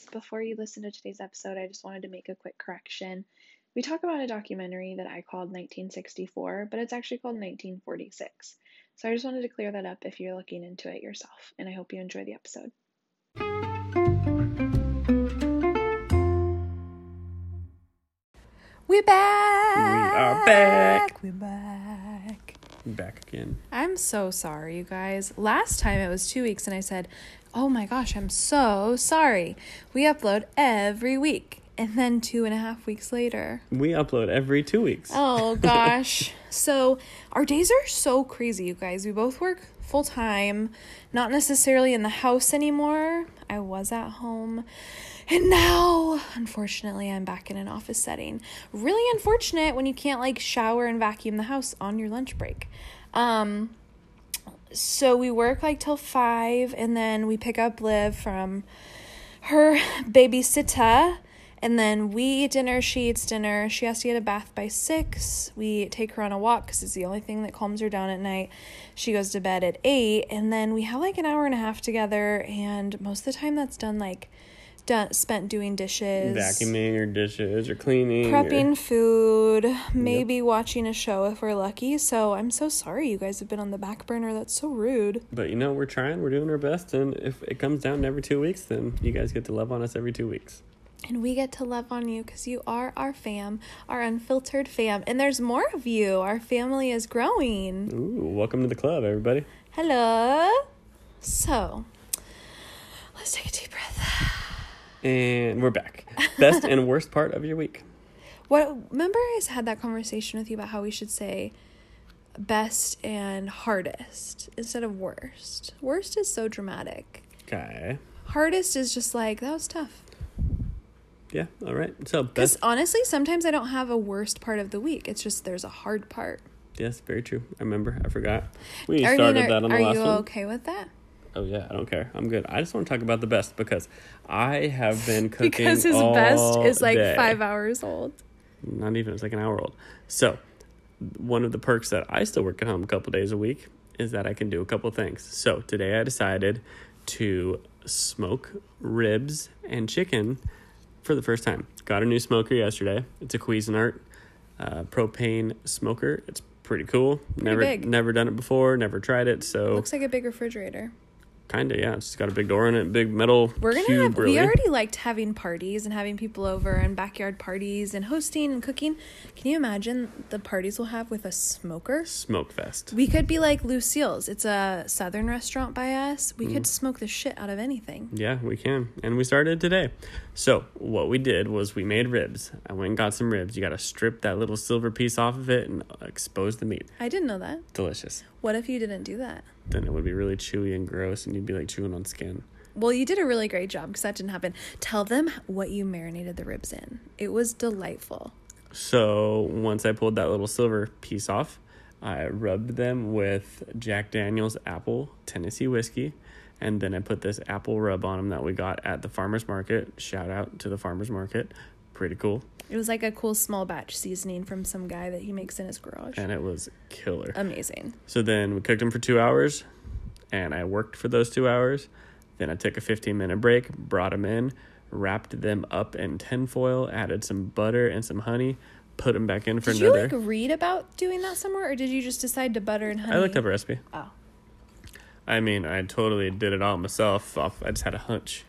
guys. Before you listen to today's episode, I just wanted to make a quick correction. We talk about a documentary that I called 1964, but it's actually called 1946. So I just wanted to clear that up if you're looking into it yourself, and I hope you enjoy the episode. We're back. We are back. We're back. Back again. I'm so sorry, you guys. Last time it was two weeks, and I said, Oh my gosh, I'm so sorry. We upload every week. And then two and a half weeks later. We upload every two weeks. Oh gosh. so our days are so crazy, you guys. We both work full time, not necessarily in the house anymore. I was at home. And now, unfortunately, I'm back in an office setting. Really unfortunate when you can't like shower and vacuum the house on your lunch break. Um, so we work like till five, and then we pick up Liv from her babysitter, and then we eat dinner. She eats dinner. She has to get a bath by six. We take her on a walk because it's the only thing that calms her down at night. She goes to bed at eight, and then we have like an hour and a half together. And most of the time, that's done like done spent doing dishes, Vacuuming or dishes or cleaning. prepping Or, food, maybe watching a show if we're lucky. So I'm so sorry you guys have been on the back burner. That's so rude. but you know, we're trying, we're doing our best. And if it comes down to every two weeks, then you guys get to love on us every two weeks. And we get to love on you because you are our fam, our unfiltered fam. And there's more of you. Our family is growing. Ooh, welcome to the club, everybody. Hello. So let's take a deep breath. And we're back. Best and worst part of your week. What remember I had that conversation with you about how we should say best and hardest instead of worst. Worst is so dramatic. Okay. Hardest is just like that was tough. Yeah, all right. So, Because best. honestly, sometimes I don't have a worst part of the week. It's just there's a hard part. Yes, very true. I remember. I forgot. We mean, started are, that on the last one. are you okay with that? Oh yeah, I don't care. I'm good. I just want to talk about the best because I have been cooking Because his best is like day. five hours old. Not even. It's like an hour old. So, one of the perks that I still work at home a couple days a week is that I can do a couple things. So today I decided to smoke ribs and chicken for the first time. Got a new smoker yesterday. It's a Cuisinart uh, propane smoker. It's pretty cool. never big. never done it before. Never tried it. So Looks like a big refrigerator. Kinda, yeah. It's got a big door in it, big metal We're gonna cube, have. really. We already liked having parties and having people over and backyard parties and hosting and cooking. Can you imagine the parties we'll have with a smoker? Smoke fest. We could be like Lucille's. It's a southern restaurant by us. We Mm. could smoke the shit out of anything. Yeah, we can. And we started today. So, what we did was we made ribs. I went and got some ribs. You got to strip that little silver piece off of it and expose the meat. I didn't know that. Delicious. What if you didn't do that? Then it would be really chewy and gross, and you'd be like chewing on skin. Well, you did a really great job because that didn't happen. Tell them what you marinated the ribs in. It was delightful. So, once I pulled that little silver piece off, I rubbed them with Jack Daniels Apple Tennessee whiskey. And then I put this apple rub on them that we got at the farmer's market. Shout out to the farmer's market. Pretty cool. It was like a cool small batch seasoning from some guy that he makes in his garage. And it was killer. Amazing. So then we cooked them for two hours, and I worked for those two hours. Then I took a 15 minute break, brought them in, wrapped them up in tinfoil, added some butter and some honey, put them back in for another. Did you like read about doing that somewhere, or did you just decide to butter and honey? I looked up a recipe. Oh, I mean, I totally did it all myself. I just had a hunch.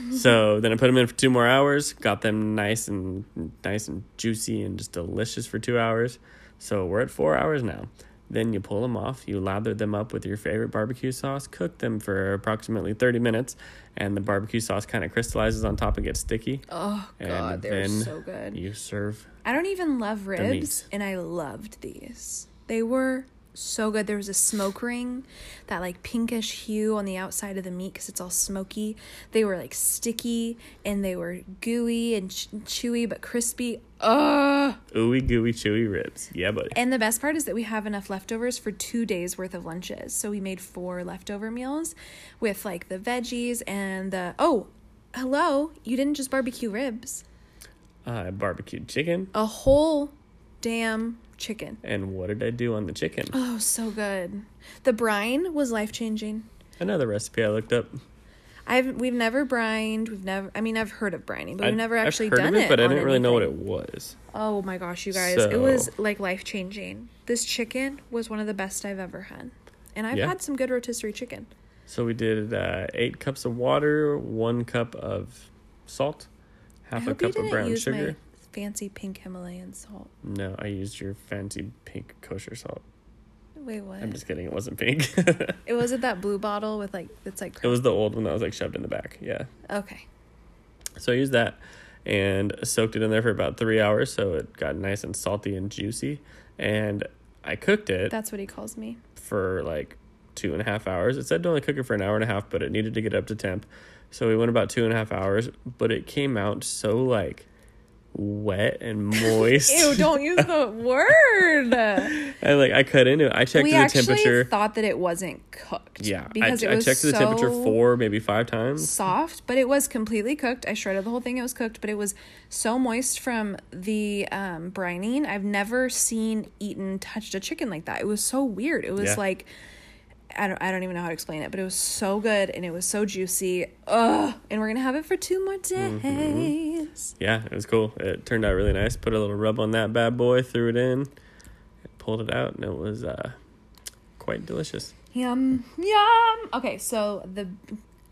so then I put them in for two more hours. Got them nice and nice and juicy and just delicious for two hours. So we're at four hours now. Then you pull them off. You lather them up with your favorite barbecue sauce. Cook them for approximately thirty minutes, and the barbecue sauce kind of crystallizes on top and gets sticky. oh And god, they're then so good. You serve. I don't even love ribs, and I loved these. They were so good. There was a smoke ring, that like pinkish hue on the outside of the meat because it's all smoky. They were like sticky and they were gooey and ch- chewy but crispy. Ugh. Ooey gooey chewy ribs. Yeah, buddy. And the best part is that we have enough leftovers for two days worth of lunches. So we made four leftover meals with like the veggies and the oh, hello, you didn't just barbecue ribs, Uh, barbecued chicken. a whole damn chicken. And what did I do on the chicken? Oh, so good. The brine was life changing. Another recipe I looked up. I've we've never brined. We've never. I mean, I've heard of brining, but we've never I've actually heard done of it, it. but I didn't really know what it was. Oh my gosh, you guys! It was like life changing. This chicken was one of the best I've ever had, and I've Yeah. had some good rotisserie chicken. So we did uh, eight cups of water, one cup of salt, half a cup of brown sugar. Fancy pink Himalayan salt. No, I used your fancy pink kosher salt. Wait, what? I'm just kidding. It wasn't pink. It wasn't that blue bottle with like it's like it was the old one that was like shoved in the back. Yeah. okay. So I used that and soaked it in there for about three hours, so it got nice and salty and juicy. And I cooked it That's what he calls me. for like two and a half hours. It said to only cook it for an hour and a half, but it needed to get up to temp. So we went about two and a half hours, but it came out so like wet and moist. Ew! Don't use the word. I like I cut into it. I checked we the temperature. thought that it wasn't cooked. yeah, I, because it I was checked the temperature four, maybe five times. soft, but it was completely cooked. I shredded the whole thing; it was cooked, but it was so moist from the um, brining. I've never seen eaten touched a chicken like that. It was so weird. It was Yeah. like I don't I don't even know how to explain it, but it was so good and it was so juicy. Ugh! And we're gonna have it for two more Mm-hmm. days. Yeah, it was cool. It turned out really nice. Put a little rub on that bad boy, threw it in, pulled it out, and it was uh, quite delicious. Yum yum. Okay, so the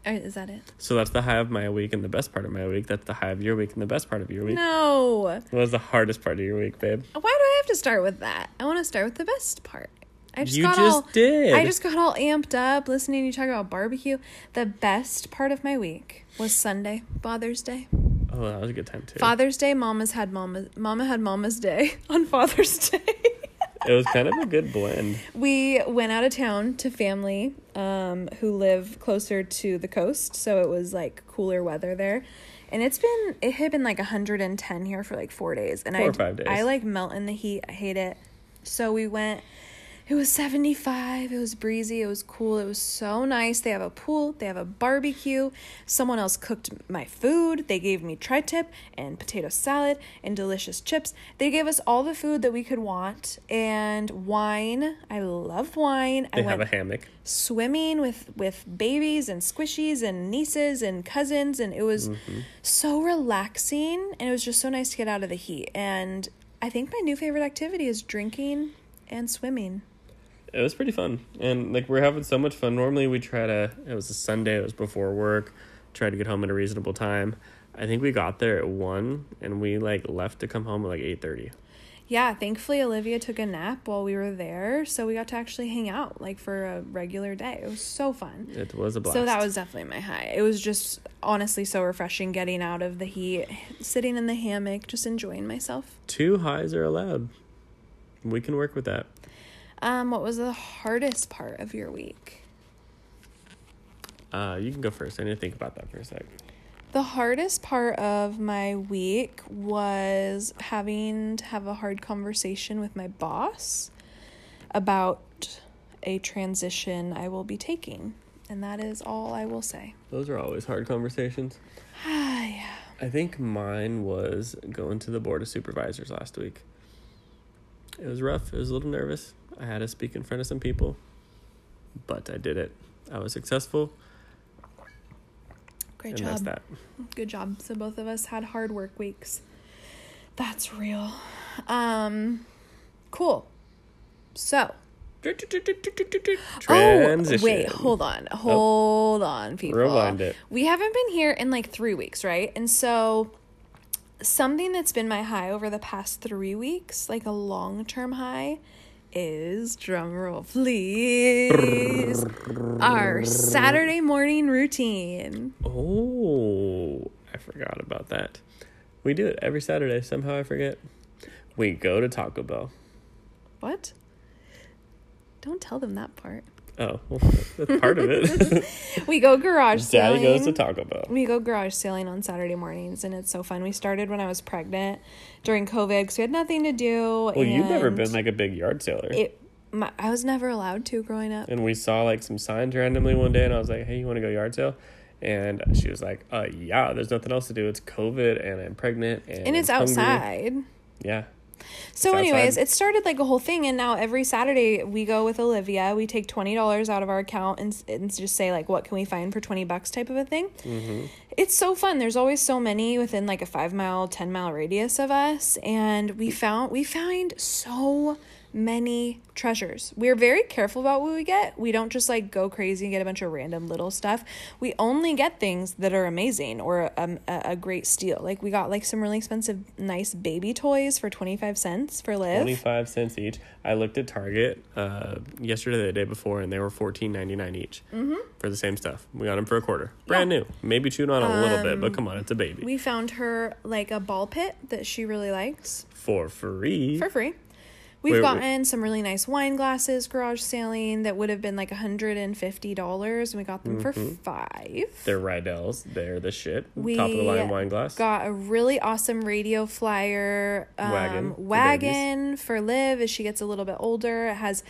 uh, is that it? So that's the high of my week and the best part of my week. That's the high of your week and the best part of your week. No. What was the hardest part of your week, babe? Why do I have to start with that? I want to start with the best part. I just You got just all, did. I just got all amped up listening to you talk about barbecue. The best part of my week was Sunday, Father's Day. Oh, that was a good time too. Father's Day, Mama's had Mama Mama had Mama's Day on Father's Day. It was kind of a good blend. we went out of town to family um, who live closer to the coast, so it was like cooler weather there. And it's been it had been like 110 here for like 4 days and I or five days. I like melt in the heat. I hate it. So we went it was 75. It was breezy. It was cool. It was so nice. They have a pool. They have a barbecue. Someone else cooked my food. They gave me tri tip and potato salad and delicious chips. They gave us all the food that we could want and wine. I love wine. They I have a hammock. swimming with with babies and squishies and nieces and cousins and it was Mm-hmm. so relaxing and it was just so nice to get out of the heat and I think my new favorite activity is drinking and swimming. It was pretty fun, and like we're having so much fun. Normally we try to. It was a Sunday. It was before work. Try to get home at a reasonable time. I think we got there at one, and we like left to come home at like eight thirty. Yeah, thankfully Olivia took a nap while we were there, so we got to actually hang out like for a regular day. It was so fun. It was a blast. So that was definitely my high. It was just honestly so refreshing getting out of the heat, sitting in the hammock, just enjoying myself. two highs are allowed. We can work with that. Um, what was the hardest part of your week? Uh, you can go first. I need to think about that for a sec. The hardest part of my week was having to have a hard conversation with my boss about a transition I will be taking. And that is all I will say. Those are always hard conversations. Ah, yeah. I think mine was going to the board of supervisors last week. It was rough. It was a little nervous. I had to speak in front of some people, but I did it. I was successful, Great and job. that. Good job. So both of us had hard work weeks. That's real. Um cool. So, Transition. Oh, wait, hold on. Hold on, people. Rewind it. We haven't been here in like three weeks, right? And so, something that's been my high over the past three weeks, like a long term high, is drumroll, please. Our Saturday morning routine. Oh, I forgot about that. We do it every Saturday. Somehow I forget. We go to Taco Bell. What? Don't tell them that part. Oh, well, that's part of it. We go garage Daddy sailing. goes to Taco Bell. We go garage sailing on Saturday mornings, and it's so fun. We started when I was pregnant during COVID because we had nothing to do. Well, you've never been like a big yard sailor. it. My, I was never allowed to growing up. and we saw like some signs randomly one day, and I was like, "Hey, you want to go yard sale?" And she was like, "Uh, yeah. There's nothing else to do. It's COVID, and I'm pregnant, and And it's I'm hungry." outside. Yeah, So, anyways, it started like a whole thing, and now every Saturday we go with Olivia. We take twenty dollars out of our account and, and just say like, "What can we find for twenty bucks?" type of a thing. Mm-hmm. It's so fun. There's always so many within like a five mile, ten mile radius of us, and we found we find so many treasures. We're very careful about what we get. We don't just like go crazy and get a bunch of random little stuff. We only get things that are amazing or um, a, a great steal. Like we got like some really expensive, nice baby toys for 25 cents for Liv. 25 cents each. I looked at Target uh, yesterday, the day before, and they were fourteen ninety nine each Mm-hmm. for the same stuff. We got them for a quarter. Brand new. Maybe chewed on a little bit, but come on, it's a baby. Um, We found her like a ball pit that she really likes for free. for free. We've Wait, wait. gotten some really nice wine glasses garage sailing that would have been like $150 and we got them for Mm-hmm. 5. They're Riedel's. They're the shit. We Top of the line wine glass. Got a really awesome radio flyer um, Wagon wagon for Liv as she gets a little bit older. It has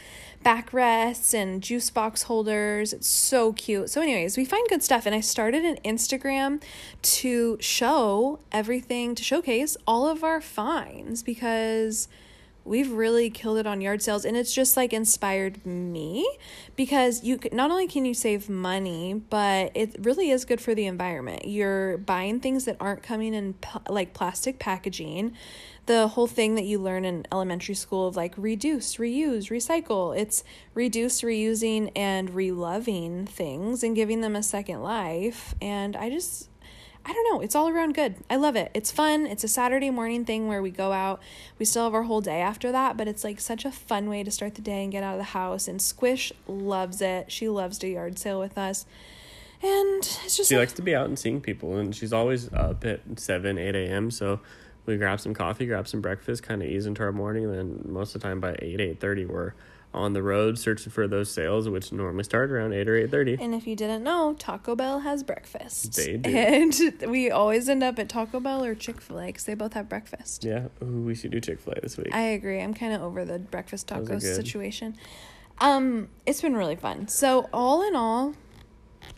backrests and juice box holders. It's so cute. So, anyways, we find good stuff. And I started an Instagram to show everything, to showcase all of our finds because we've really killed it on yard sales and it's just like inspired me because you not only can you save money but it really is good for the environment. You're buying things that aren't coming in like plastic packaging. The whole thing that you learn in elementary school of like reduce reuse recycle it's reduce reusing and reloving things and giving them a second life and i just I don't know. It's all around good. I love it. It's fun. It's a Saturday morning thing where we go out. We still have our whole day after that, but it's like such a fun way to start the day and get out of the house. And Squish loves it. She loves to yard sale with us. And it's just She like, likes to be out and seeing people, and she's always up at 7, 8 a.m. So we grab some coffee, grab some breakfast, kind of ease into our morning. And then most of the time by 8, 8.30, we're on the road searching for those sales, which normally start around 8 or 8.30. and if you didn't know, Taco Bell has breakfast. They do. And we always end up at Taco Bell or Chick fil A because they both have breakfast. Yeah, Ooh, we should do Chick-fil-A this week. I agree. I'm kind of over the breakfast tacos situation. Um, it's been really fun. So all in all,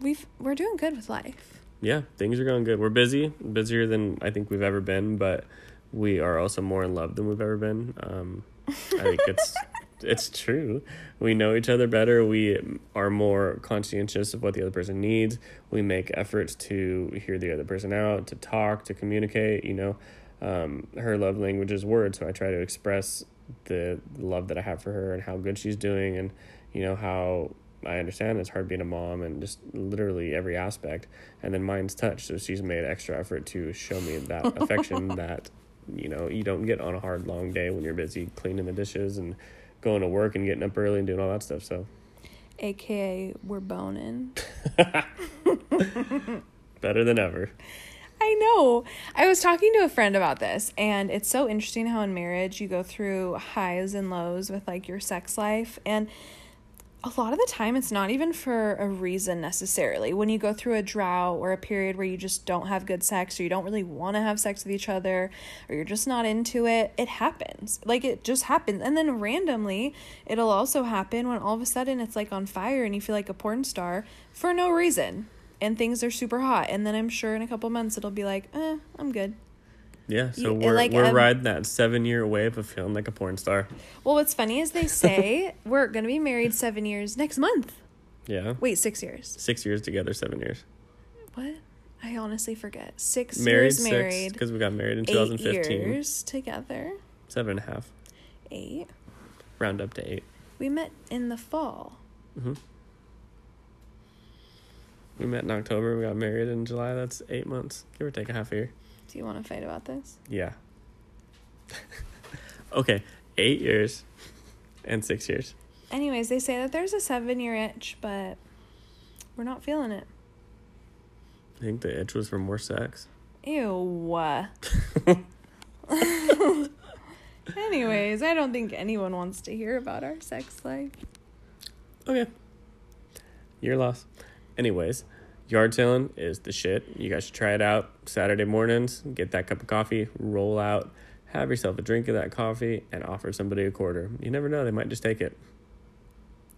we've we're doing good with life. yeah, things are going good. We're busy, busier than I think we've ever been, but we are also more in love than we've ever been. Um, I think it's it's true. We know each other better. We are more conscientious of what the other person needs. We make efforts to hear the other person out, to talk, to communicate. You know, um, her love language is words, so I try to express the love that I have for her and how good she's doing, and you know how I understand it's hard being a mom and just literally every aspect. And then mine's touch, so she's made extra effort to show me that affection that you know you don't get on a hard long day when you're busy cleaning the dishes and going to work and getting up early and doing all that stuff. So AKA we're boning. better than ever. I know. I was talking to a friend about this, and it's so interesting how in marriage you go through highs and lows with like your sex life. And a lot of the time, it's not even for a reason necessarily. When you go through a drought or a period where you just don't have good sex, or you don't really want to have sex with each other, or you're just not into it, it happens. Like it just happens. And then randomly, it'll also happen when all of a sudden it's like on fire and you feel like a porn star for no reason and things are super hot and then i'm sure in a couple months it'll be like eh i'm good Yeah, so we're like, we're um, riding that seven year wave of feeling like a porn star. well what's funny is they say we're gonna be married seven years next month Yeah, wait six years six years together, seven years. what i honestly forget six Married years married because we got married in eight 2015. years together Seven and a half, eight round up to eight. we met in the fall We met in October. We got married in July. That's eight months, give or take a half a year. Do you want to fight about this Yeah. okay, eight years and six years. anyways they say that there's a seven year itch but we're not feeling it I think the itch was for more sex. ew anyways i don't think anyone wants to hear about our sex life Okay. Your loss. Anyways, yard sailing is the shit. You guys should try it out Saturday mornings. Get that cup of coffee, roll out, have yourself a drink of that coffee, and offer somebody a quarter. You never know, they might just take it.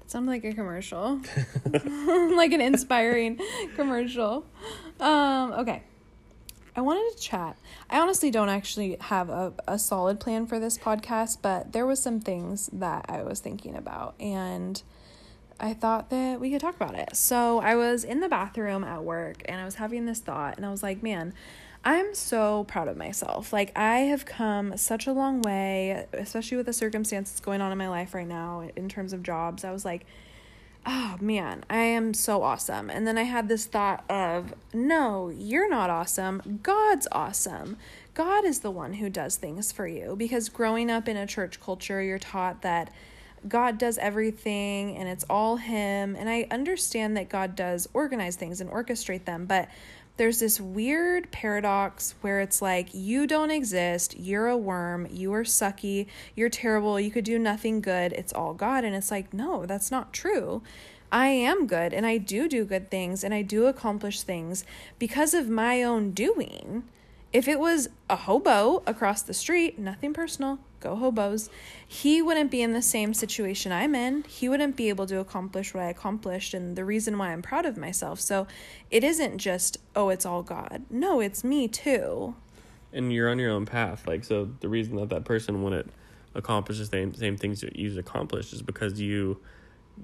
It sounds like a commercial. like an inspiring commercial. Um, okay. I wanted to chat. I honestly don't actually have a, a solid plan for this podcast, but there was some things that I was thinking about and I thought that we could talk about it. So I was in the bathroom at work and I was having this thought and I was like, man, I'm so proud of myself. Like, I have come such a long way, especially with the circumstances going on in my life right now in terms of jobs. I was like, oh man, I am so awesome. And then I had this thought of, no, you're not awesome. God's awesome. God is the one who does things for you. Because growing up in a church culture, you're taught that God does everything and it's all Him. And I understand that God does organize things and orchestrate them, but there's this weird paradox where it's like you don't exist, you're a worm, you are sucky, you're terrible, you could do nothing good, it's all God. And it's like, no, that's not true. I am good and I do do good things and I do accomplish things because of my own doing. If it was a hobo across the street, nothing personal, go hobos, he wouldn't be in the same situation I'm in. He wouldn't be able to accomplish what I accomplished and the reason why I'm proud of myself. So it isn't just, oh, it's all God. No, it's me too. And you're on your own path. Like, so the reason that that person wouldn't accomplish the same, same things that you've accomplished is because you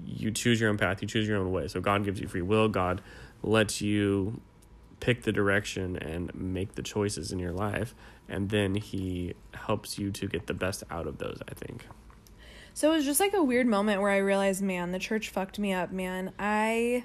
you choose your own path, you choose your own way. So God gives you free will. God lets you pick the direction and make the choices in your life and then he helps you to get the best out of those i think. So it was just like a weird moment where i realized man the church fucked me up man. I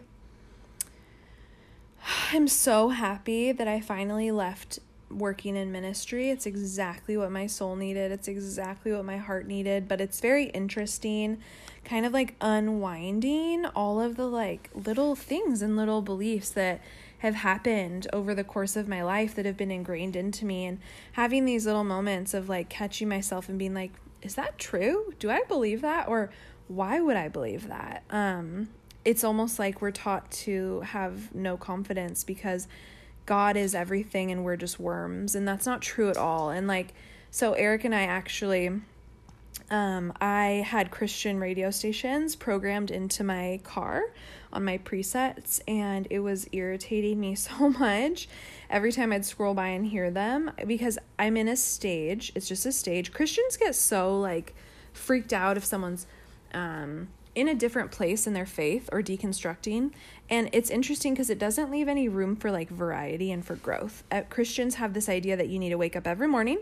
i'm so happy that i finally left working in ministry. It's exactly what my soul needed. It's exactly what my heart needed but it's very interesting kind of like unwinding all of the like little things and little beliefs that have happened over the course of my life that have been ingrained into me. And having these little moments of like catching myself and being like is that true? Do i believe that? Or why would i believe that? Um it's almost like we're taught to have no confidence because god is everything and we're just worms. And that's not true at all. And like so eric and i actually um, I had Christian radio stations programmed into my car on my presets, and it was irritating me so much every time I'd scroll by and hear them because I'm in a stage. It's just a stage. Christians get so like freaked out if someone's um, in a different place in their faith or deconstructing. And it's interesting because it doesn't leave any room for like variety and for growth. Uh, Christians have this idea that you need to wake up every morning,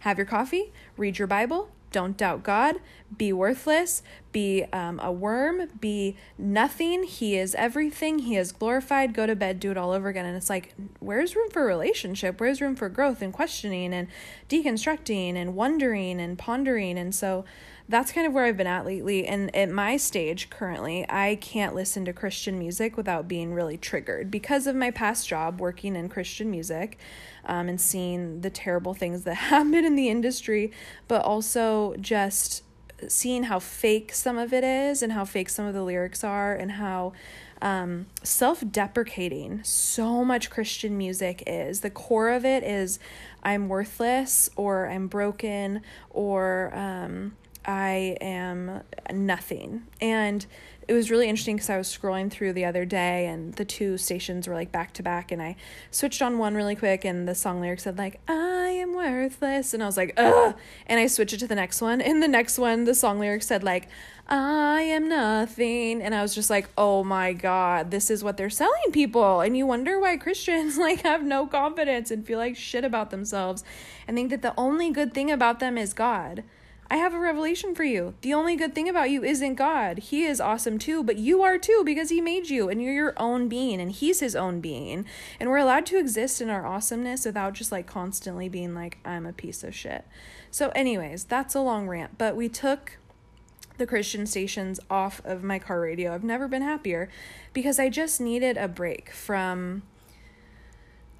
have your coffee, read your Bible, don't doubt God, be worthless, be um, a worm, be nothing. He is everything. He is glorified. Go to bed, do it all over again. And it's like, where's room for relationship? Where's room for growth and questioning and deconstructing and wondering and pondering? And so that's kind of where I've been at lately. And at my stage currently, I can't listen to Christian music without being really triggered because of my past job working in Christian music um, and seeing the terrible things that happen in the industry, but also just seeing how fake some of it is and how fake some of the lyrics are and how um, self deprecating so much Christian music is. The core of it is I'm worthless or I'm broken or um, I am nothing. And it was really interesting because I was scrolling through the other day and the two stations were like back to back and I switched on one really quick and the song lyrics said like I am worthless. And I was like ugh. And I switched it to the next one and the next one the song lyrics said like I am nothing. And I was just like oh my god this is what they're selling people. And you wonder why Christians like have no confidence and feel like shit about themselves and think that the only good thing about them is God I have a revelation for you. The only good thing about you isn't God. He is awesome too, but you are too because He made you and you're your own being and He's His own being. And we're allowed to exist in our awesomeness without just like constantly being like, I'm a piece of shit. So, anyways, that's a long rant, but we took the Christian stations off of my car radio. I've never been happier because I just needed a break from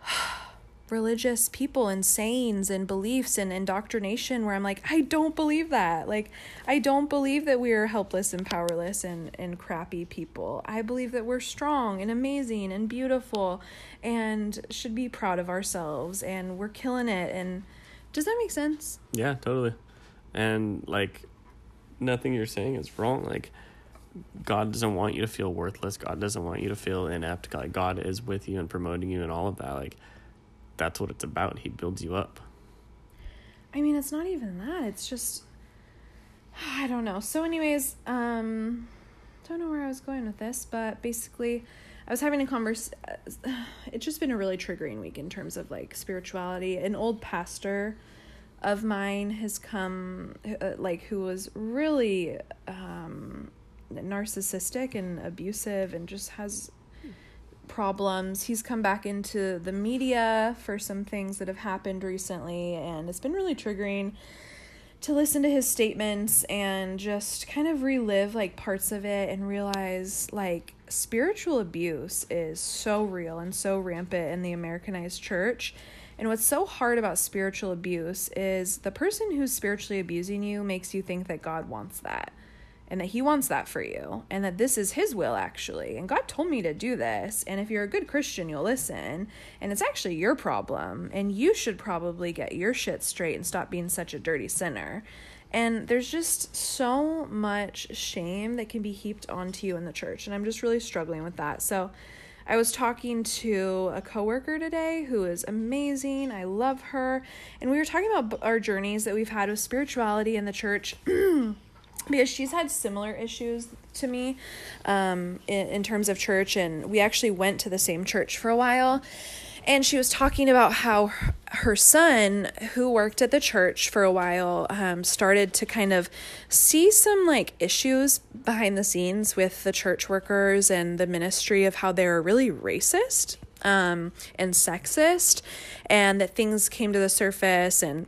religious people and sayings and beliefs and indoctrination where I'm like, I don't believe that. Like, I don't believe that we are helpless and powerless and, and crappy people. I believe that we're strong and amazing and beautiful and should be proud of ourselves and we're killing it. And does that make sense? Yeah, totally. And like, nothing you're saying is wrong. Like, God doesn't want you to feel worthless. God doesn't want you to feel inept. Like God is with you and promoting you and all of that. Like that's what it's about. He builds you up. I mean, it's not even that. It's just I don't know. So anyways, um don't know where I was going with this, but basically I was having a converse it's just been a really triggering week in terms of like spirituality. An old pastor of mine has come uh, like who was really um narcissistic and abusive and just has problems. He's come back into the media for some things that have happened recently, and it's been really triggering to listen to his statements and just kind of relive like parts of it and realize like spiritual abuse is so real and so rampant in the Americanized church. And what's so hard about spiritual abuse is the person who's spiritually abusing you makes you think that God wants that and that he wants that for you and that this is his will actually and god told me to do this and if you're a good christian you'll listen and it's actually your problem and you should probably get your shit straight and stop being such a dirty sinner and there's just so much shame that can be heaped onto you in the church and i'm just really struggling with that so I was talking to a coworker today who is amazing. I love her. And we were talking about our journeys that we've had with spirituality in the church. because she's had similar issues to me um, in, in terms of church and we actually went to the same church for a while and she was talking about how her son who worked at the church for a while um, started to kind of see some like issues behind the scenes with the church workers and the ministry of how they were really racist um, and sexist and that things came to the surface and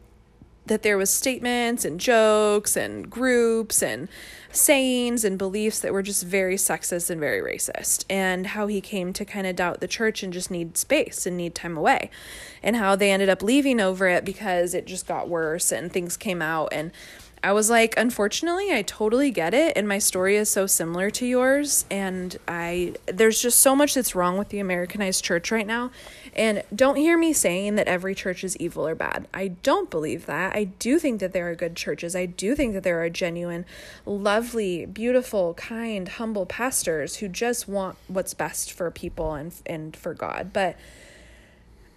that there was statements and jokes and groups and sayings and beliefs that were just very sexist and very racist and how he came to kind of doubt the church and just need space and need time away and how they ended up leaving over it because it just got worse and things came out and I was like, unfortunately, I totally get it and my story is so similar to yours and I there's just so much that's wrong with the Americanized church right now. And don't hear me saying that every church is evil or bad. I don't believe that. I do think that there are good churches. I do think that there are genuine, lovely, beautiful, kind, humble pastors who just want what's best for people and and for God. But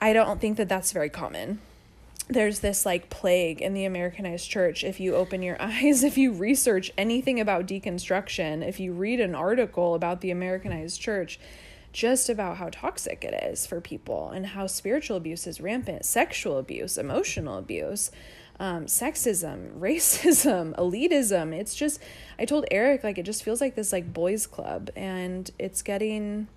I don't think that that's very common there's this like plague in the Americanized church. If you open your eyes, if you research anything about deconstruction, if you read an article about the Americanized church, just about how toxic it is for people and how spiritual abuse is rampant, sexual abuse, emotional abuse, um, sexism, racism, elitism. It's just, I told Eric, like, it just feels like this like boys' club and it's getting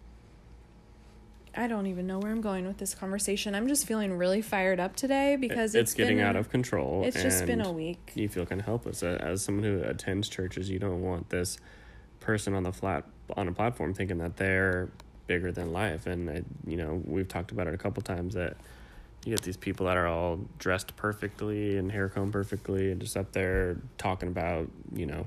I don't even know where I'm going with this conversation. I'm just feeling really fired up today because it's, it's getting been, out of control. It's just been a week. You feel kind of helpless as someone who attends churches. You don't want this person on the flat on a platform thinking that they're bigger than life. And uh, you know, we've talked about it a couple times that you get these people that are all dressed perfectly and hair combed perfectly and just up there talking about you know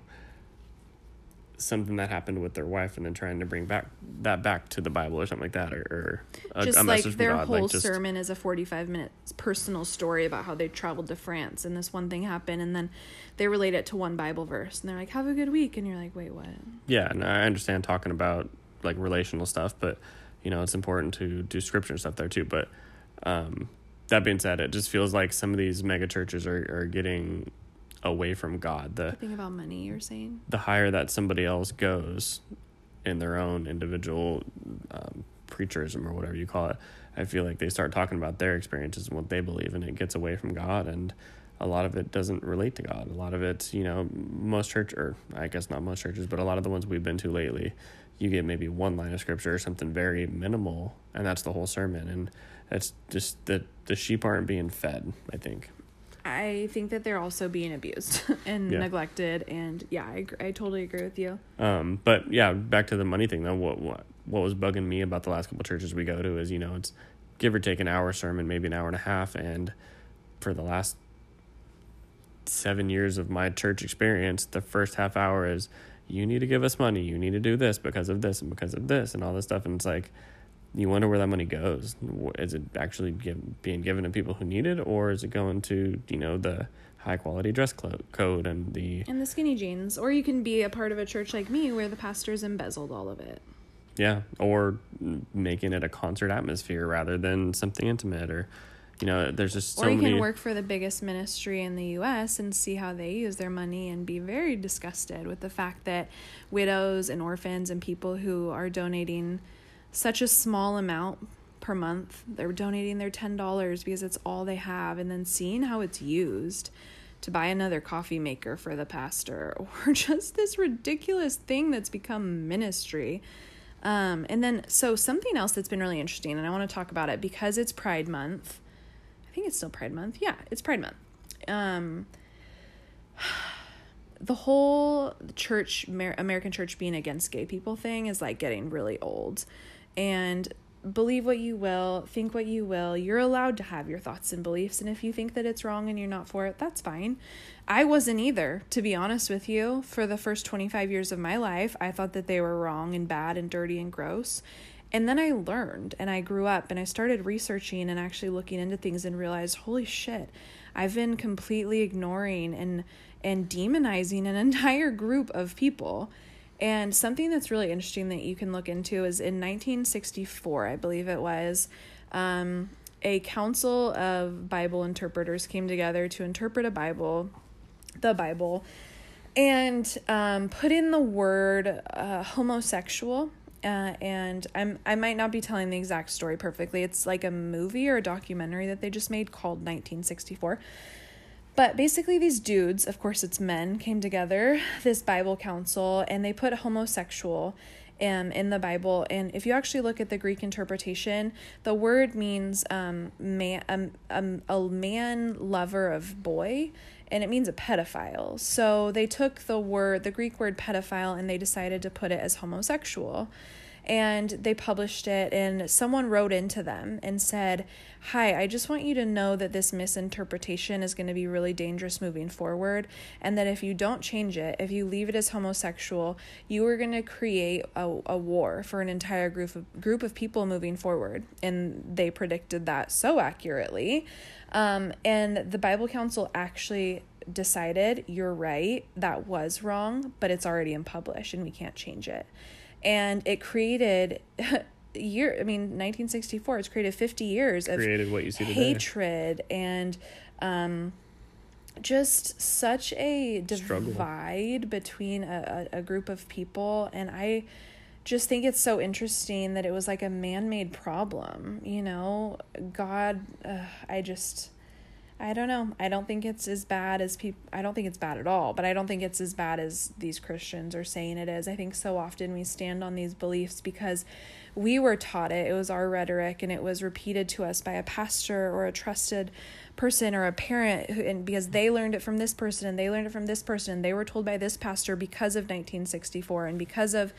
something that happened with their wife and then trying to bring back that back to the Bible or something like that or, or a, just a like their God. whole like just, sermon is a 45 minute personal story about how they traveled to France and this one thing happened and then they relate it to one Bible verse and they're like have a good week and you're like wait what yeah and I understand talking about like relational stuff but you know it's important to do scripture and stuff there too but um that being said it just feels like some of these mega churches are, are getting away from God. The thing about money, you're saying the higher that somebody else goes in their own individual um, preacherism or whatever you call it, I feel like they start talking about their experiences and what they believe, and it gets away from God. And a lot of it doesn't relate to God. A lot of it, you know, most church, or I guess not most churches, but a lot of the ones we've been to lately, you get maybe one line of scripture or something very minimal, and that's the whole sermon. And it's just that the sheep aren't being fed, I think. I think that they're also being abused and yeah. neglected, and yeah, I I totally agree with you. Um, but yeah, back to the money thing though. What what what was bugging me about the last couple churches we go to is you know it's give or take an hour sermon, maybe an hour and a half, and for the last seven years of my church experience, the first half hour is you need to give us money, you need to do this because of this and because of this and all this stuff, and it's like you wonder where that money goes. Is it actually give, being given to people who need it, or is it going to you know the high quality dress code and the and the skinny jeans? Or you can be a part of a church like me where the pastor's embezzled all of it. Yeah, or making it a concert atmosphere rather than something intimate, or you know, there's just so or you many. can work for the biggest ministry in the US and see how they use their money and be very disgusted with the fact that widows and orphans and people who are donating such a small amount per month, they're donating their $10 because it's all they have, and then seeing how it's used to buy another coffee maker for the pastor or just this ridiculous thing that's become ministry. Um, and then, so something else that's been really interesting, and I want to talk about it because it's Pride Month I think it's still Pride Month. Yeah, it's Pride Month. Um, the whole church, American church being against gay people thing is like getting really old. And believe what you will, think what you will. You're allowed to have your thoughts and beliefs. And if you think that it's wrong and you're not for it, that's fine. I wasn't either, to be honest with you. For the first 25 years of my life, I thought that they were wrong and bad and dirty and gross. And then I learned and I grew up and I started researching and actually looking into things and realized, holy shit, I've been completely ignoring and and demonizing an entire group of people. And something that's really interesting that you can look into is in 1964, I believe it was, um, a council of Bible interpreters came together to interpret a Bible, the Bible, and um, put in the word uh, homosexual uh, and I'm I might not be telling the exact story perfectly. It's like a movie or a documentary that they just made called 1964. But basically, these dudes, of course, it's men, came together, this Bible council, and they put homosexual um, in the Bible. And if you actually look at the Greek interpretation, the word means um, man, um, um, a man lover of boy, and it means a pedophile. So they took the word, the Greek word pedophile, and they decided to put it as homosexual and they published it and someone wrote into them and said hi i just want you to know that this misinterpretation is going to be really dangerous moving forward and that if you don't change it if you leave it as homosexual you are going to create a, a war for an entire group of group of people moving forward. And they predicted that so accurately. Um, and the bible council actually decided you're right that was wrong but it's already in publish and we can't change it and it created year i mean 1964 it's created 50 years of created what you see today. hatred and um just such a divide Struggle. between a, a, a group of people and i just think it's so interesting that it was like a man-made problem you know god uh, i just I don't know. I don't think it's as bad as people. I don't think it's bad at all, but I don't think it's as bad as these Christians are saying it is. I think so often we stand on these beliefs because we were taught it. It was our rhetoric, and it was repeated to us by a pastor or a trusted person or a parent, who, and because they learned it from this person and they learned it from this person, and they were told by this pastor because of 1964 and because of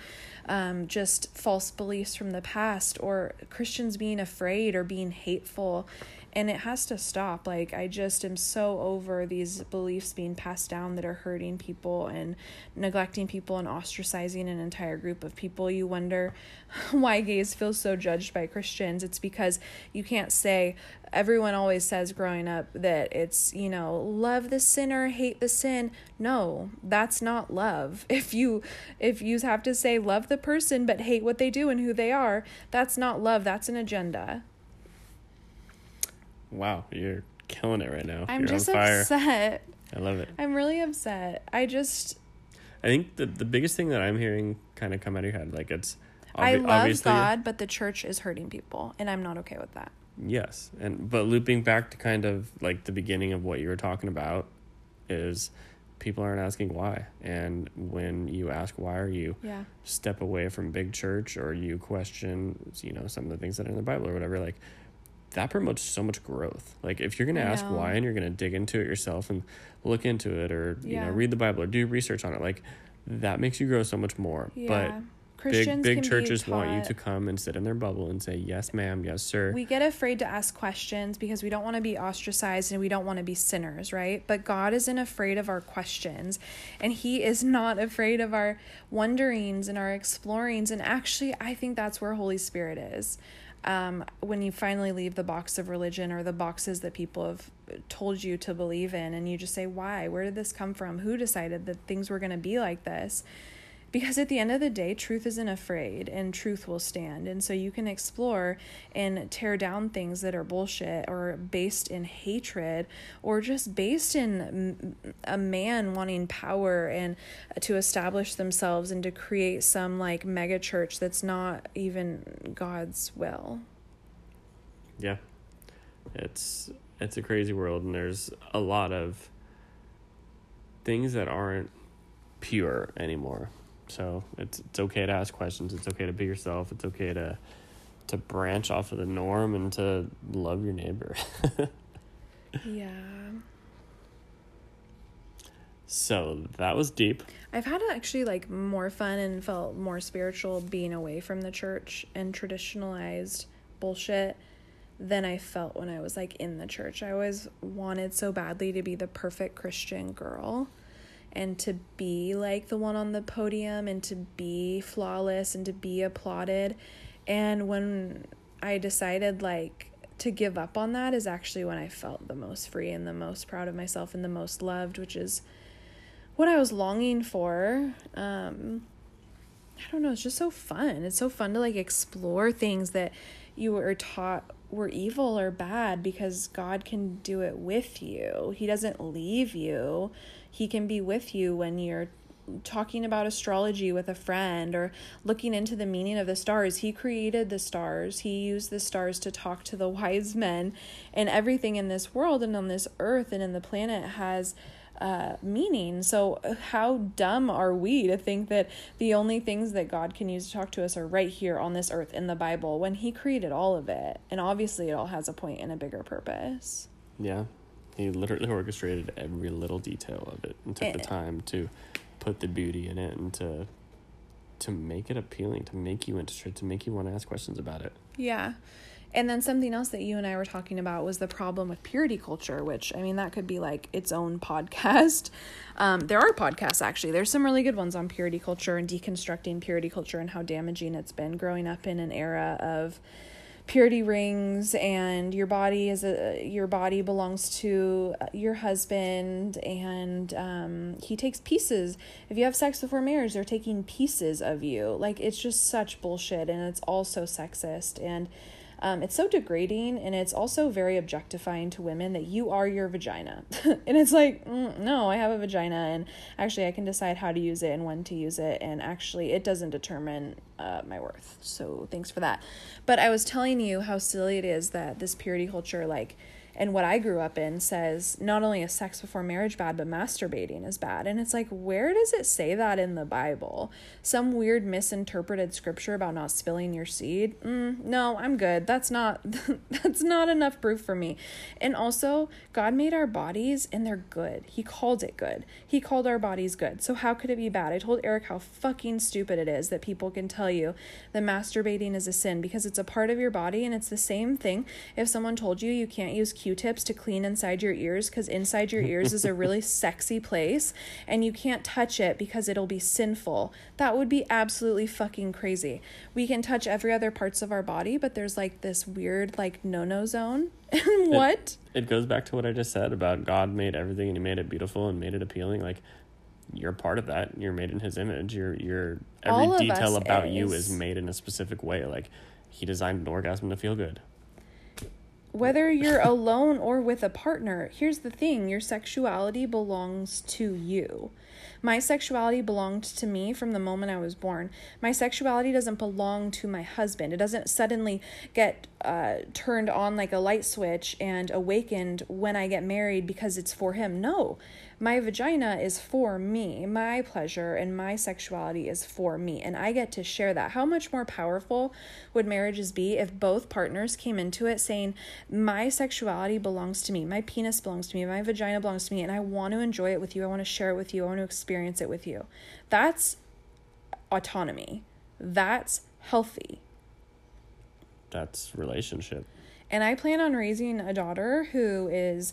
um, just false beliefs from the past or Christians being afraid or being hateful and it has to stop. Like i just am so over these beliefs being passed down that are hurting people and neglecting people and ostracizing an entire group of people. You wonder why gays feel so judged by christians. It's because you can't say everyone always says growing up that it's you know love the sinner hate the sin. No that's not love. If you if you have to say love the person but hate what they do and who they are that's not love. That's an agenda Wow, you're killing it right now. I'm you're just upset. I love it. I'm really upset. I just. I think the the biggest thing that I'm hearing kind of come out of your head, like it's. Obvi- I love God, but the church is hurting people, and I'm not okay with that. Yes, and but looping back to kind of like the beginning of what you were talking about, is people aren't asking why, and when you ask why are you, yeah, step away from big church or you question, you know, some of the things that are in the Bible or whatever, like that promotes so much growth. Like if you're going to ask why and you're going to dig into it yourself and look into it or you know read the Bible or do research on it, like that makes you grow so much more. Yeah. But Christians big big churches want you to come and sit in their bubble and say yes ma'am. Yes sir. We get afraid to ask questions because we don't want to be ostracized and we don't want to be sinners right? But god isn't afraid of our questions and he is not afraid of our wonderings and our explorings. And actually i think that's where holy spirit is um, when you finally leave the box of religion or the boxes that people have told you to believe in, and you just say, Why? Where did this come from? Who decided that things were going to be like this? Because at the end of the day, truth isn't afraid and truth will stand. And so you can explore and tear down things that are bullshit or based in hatred or just based in a man wanting power and to establish themselves and to create some like mega church that's not even God's will. Yeah. It's it's a crazy world and there's a lot of things that aren't pure anymore. So it's it's okay to ask questions. It's okay to be yourself. It's okay to to branch off of the norm and to love your neighbor. yeah. So that was deep. I've had actually like more fun and felt more spiritual being away from the church and traditionalized bullshit than I felt when I was like in the church. I always wanted so badly to be the perfect Christian girl and to be like the one on the podium and to be flawless and to be applauded. And when I decided like to give up on that is actually when I felt the most free and the most proud of myself and the most loved, which is what I was longing for. Um I don't know, it's just so fun. It's so fun to like explore things that you were taught were evil or bad because God can do it with you. He doesn't leave you. He can be with you when you're talking about astrology with a friend or looking into the meaning of the stars. He created the stars. He used the stars to talk to the wise men. And everything in this world and on this earth and in the planet has uh, meaning. So, how dumb are we to think that the only things that God can use to talk to us are right here on this earth in the Bible when He created all of it? And obviously, it all has a point and a bigger purpose. Yeah. He literally orchestrated every little detail of it and took the eh. time to put the beauty in it and to to make it appealing, to make you interested, to make you want to ask questions about it. Yeah. And then something else that you and I were talking about was the problem with purity culture, which I mean that could be like its own podcast. Um, there are podcasts actually. There's some really good ones on purity culture and deconstructing purity culture and how damaging it's been growing up in an era of purity rings and your body is a your body belongs to your husband and um, he takes pieces. If you have sex before marriage they're taking pieces of you. Like it's just such bullshit and it's all so sexist and um, it's so degrading and it's also very objectifying to women that you are your vagina. and it's like, mm, no, I have a vagina and actually I can decide how to use it and when to use it. And actually, it doesn't determine uh, my worth. So thanks for that. But I was telling you how silly it is that this purity culture, like, and what I grew up in says not only is sex before marriage bad, but masturbating is bad. And it's like, where does it say that in the Bible? Some weird misinterpreted scripture about not spilling your seed? Mm, no, I'm good. That's not that's not enough proof for me. And also, God made our bodies and they're good. He called it good. He called our bodies good. So how could it be bad? I told Eric how fucking stupid it is that people can tell you that masturbating is a sin because it's a part of your body and it's the same thing if someone told you you can't use Q-tips to clean inside your ears because inside your ears is a really sexy place and you can't touch it because it'll be sinful. That would be absolutely fucking crazy. We can touch every other parts of our body, but there's like this weird like no-no zone. what? It, it goes back to what I just said about God made everything and he made it beautiful and made it appealing. Like you're part of that. You're made in his image. You're you're every detail about is. you is made in a specific way. Like he designed an orgasm to feel good whether you're alone or with a partner, here's the thing your sexuality belongs to you. My sexuality belonged to me from the moment I was born. My sexuality doesn't belong to my husband. It doesn't suddenly get uh, turned on like a light switch and awakened when I get married because it's for him. No, my vagina is for me. My pleasure and my sexuality is for me. And I get to share that. How much more powerful would marriages be if both partners came into it saying, My sexuality belongs to me. My penis belongs to me. My vagina belongs to me. And I want to enjoy it with you. I want to share it with you. I want to experience it with you. That's autonomy. That's healthy. That's relationship. And I plan on raising a daughter who is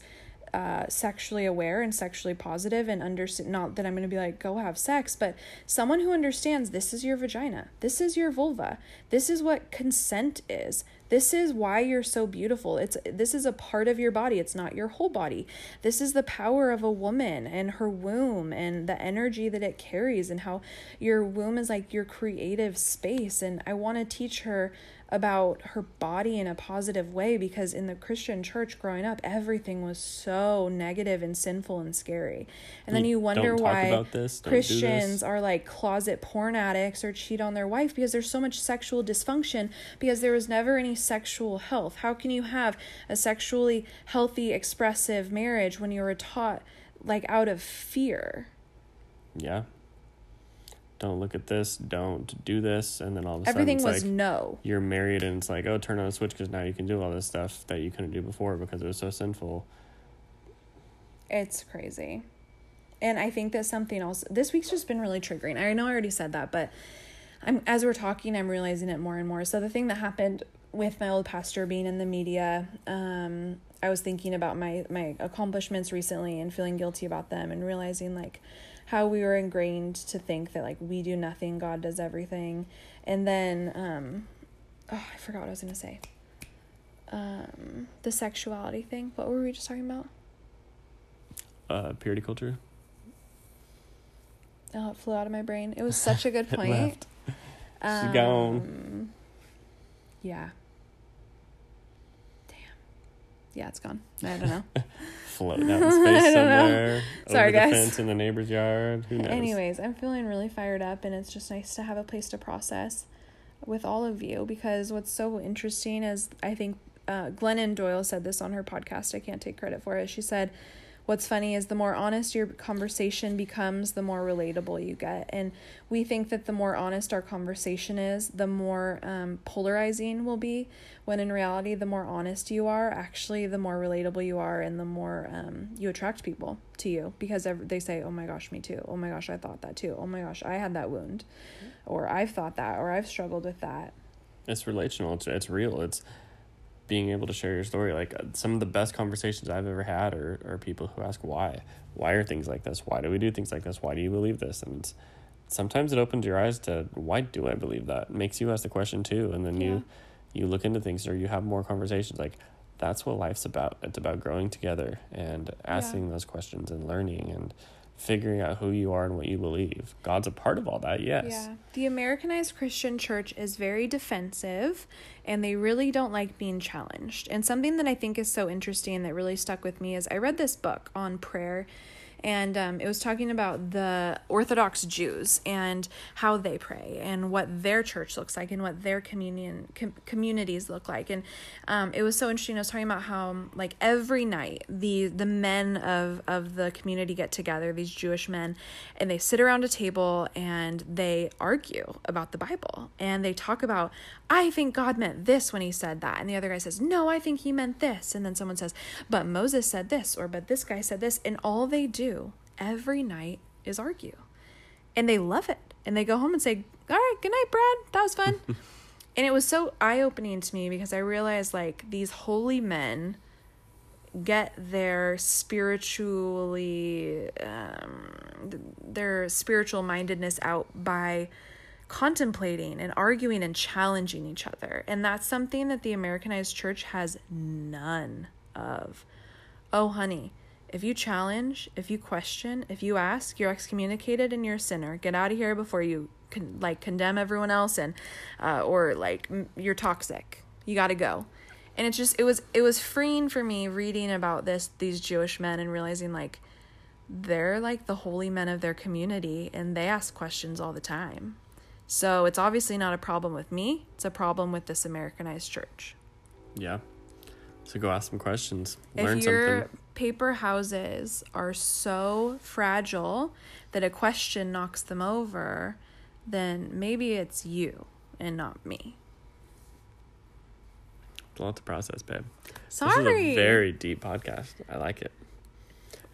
uh, sexually aware and sexually positive and understand not that I'm going to be like go have sex but someone who understands this is your vagina this is your vulva this is what consent is This is why you're so beautiful. It's this is a part of your body. It's not your whole body. This is the power of a woman and her womb and the energy that it carries and how your womb is like your creative space and I want to teach her about her body in a positive way because in the Christian church growing up, everything was so negative and sinful and scary. And then you wonder why about this, don't do this. Christians are like closet porn addicts or cheat on their wife because there's so much sexual dysfunction because there was never any sexual health. How can you have a sexually healthy, expressive marriage when you were taught like out of fear? Yeah. Don't look at this. Don't do this. And then all of a sudden Everything was like no. you're married, and it's like, oh, turn on a switch because now you can do all this stuff that you couldn't do before because it was so sinful. It's crazy. And I think that something else this week's just been really triggering. I know I already said that, but I'm as we're talking, I'm realizing it more and more. So the thing that happened with my old pastor being in the media, um, I was thinking about my my accomplishments recently and feeling guilty about them and realizing like how we were ingrained to think that like we do nothing, God does everything. And then um oh, I forgot what I was going to say. Um the sexuality thing. What were we just talking about? Uh, purity culture. Oh, it flew out of my brain. It was such a good point. She's gone. Um, Yeah. Damn. Yeah, it's gone. I don't know. Floating out in space somewhere. Sorry, over the fence in the neighbor's yard. Who knows? Anyways, I'm feeling really fired up, and it's just nice to have a place to process with all of you because what's so interesting is I think uh, Glennon Doyle said this on her podcast. I can't take credit for it. She said, What's funny is the more honest your conversation becomes, the more relatable you get. And we think that the more honest our conversation is, the more um, polarizing will be. When in reality, the more honest you are, actually, the more relatable you are, and the more um, you attract people to you because they say, Oh my gosh, me too. Oh my gosh, I thought that too. Oh my gosh, I had that wound. Or I've thought that, or I've struggled with that. it's relational. It's it's real. It's being able to share your story. Like uh, some of the best conversations I've ever had are are people who ask why. Why are things like this? Why do we do things like this? Why do you believe this? And it's, sometimes it opens your eyes to why do I believe that? It makes you ask the question too, and then Yeah. you you look into things or you have more conversations. Like that's what life's about. It's about growing together and asking those questions and learning and figuring out who you are and what you believe. God's a part of all that. Yes. Yeah. The Americanized Christian church is very defensive and they really don't like being challenged. And something that I think is so interesting that really stuck with me is I read this book on prayer and um, it was talking about the Orthodox Jews and how they pray and what their church looks like and what their communion com- communities look like. And um, it was so interesting. I was talking about how like every night the the men of of the community get together, these Jewish men, and they sit around a table and they argue about the Bible and they talk about I think God meant this when he said that, and the other guy says no, I think he meant this, and then someone says but Moses said this or but this guy said this, and all they do every night is argue. And they love it. And they go home and say, All right, good night, Brad. That was fun. and it was so eye opening to me because I realized like these holy men get their spiritually um, their spiritual mindedness out by contemplating and arguing and challenging each other and that's something that the americanized church has none of oh honey if you challenge if you question if you ask you're excommunicated and you're a sinner. Get out of here before you can like condemn everyone else and uh, or like you're toxic. You got to go. And it's just it was it was freeing for me reading about this these jewish men and realizing like they're like the holy men of their community and they ask questions all the time. So it's obviously not a problem with me. It's a problem with this americanized church. Yeah. So go ask some questions. Learn if your something. paper houses are so fragile that a question knocks them over then maybe it's you and not me It's a lot to process, babe. sorry This is a very deep podcast. I like it.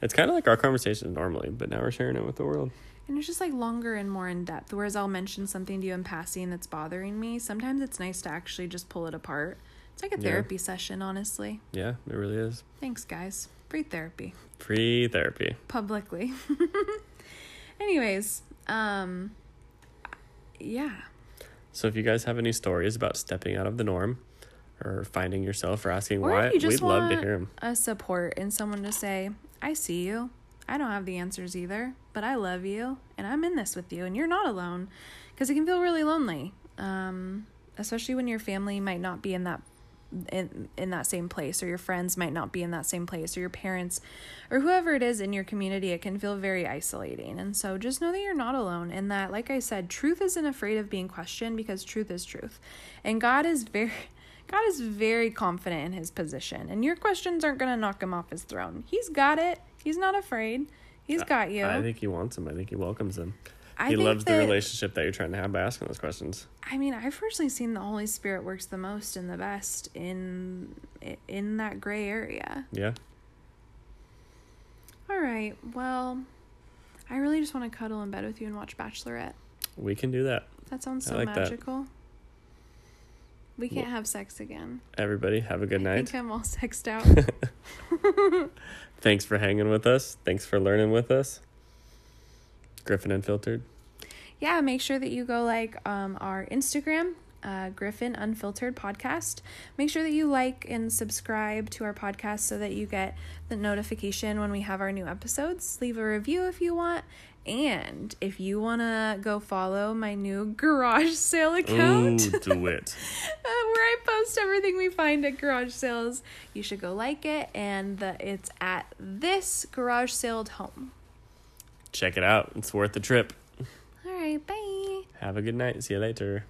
It's kind of like our conversations normally, but now we're sharing it with the world. And it's just like longer and more in depth. Whereas I'll mention something to you in passing that's bothering me. Sometimes it's nice to actually just pull it apart. It's like a Yeah. therapy session, honestly. Yeah, it really is. Thanks, guys. Free therapy Free therapy. publicly. Anyways, um, yeah. So if you guys have any stories about stepping out of the norm or finding yourself or asking Or why, if you just we'd love to hear them. a support and someone to say, I see you. I don't have the answers either, but I love you and I'm in this with you and you're not alone because it can feel really lonely. Um, especially when your family might not be in that in in that same place or your friends might not be in that same place or your parents or whoever it is in your community it can feel very isolating. And so just know that you're not alone and that like i said truth isn't afraid of being questioned because truth is truth. And god is very god is very confident in his position and your questions aren't going to knock him off his throne. He's got it. He's not afraid. He's got you. I think he wants him. I think he welcomes them. I he loves the relationship that you're trying to have by asking those questions. I mean, I've personally seen the Holy Spirit works the most and the best in in that gray area. Yeah. All right. Well, I really just want to cuddle in bed with you and watch Bachelorette. We can do that. That sounds so like that. magical. We can't have sex again. Everybody, have a good I night. think I'm all sexed out. Thanks for hanging with us. Thanks for learning with us. Griffin Unfiltered. yeah, make sure that you go like um, our Instagram, uh, Griffin Unfiltered Podcast. Make sure that you like and subscribe to our podcast so that you get the notification when we have our new episodes. Leave a review if you want. And if you want to go follow my new garage sale account, Ooh, do it. uh, where I post everything we find at garage sales, you should go like it. And the, it's at this garage sale home. Check it out. It's worth the trip. All right, bye. Have a good night. See you later.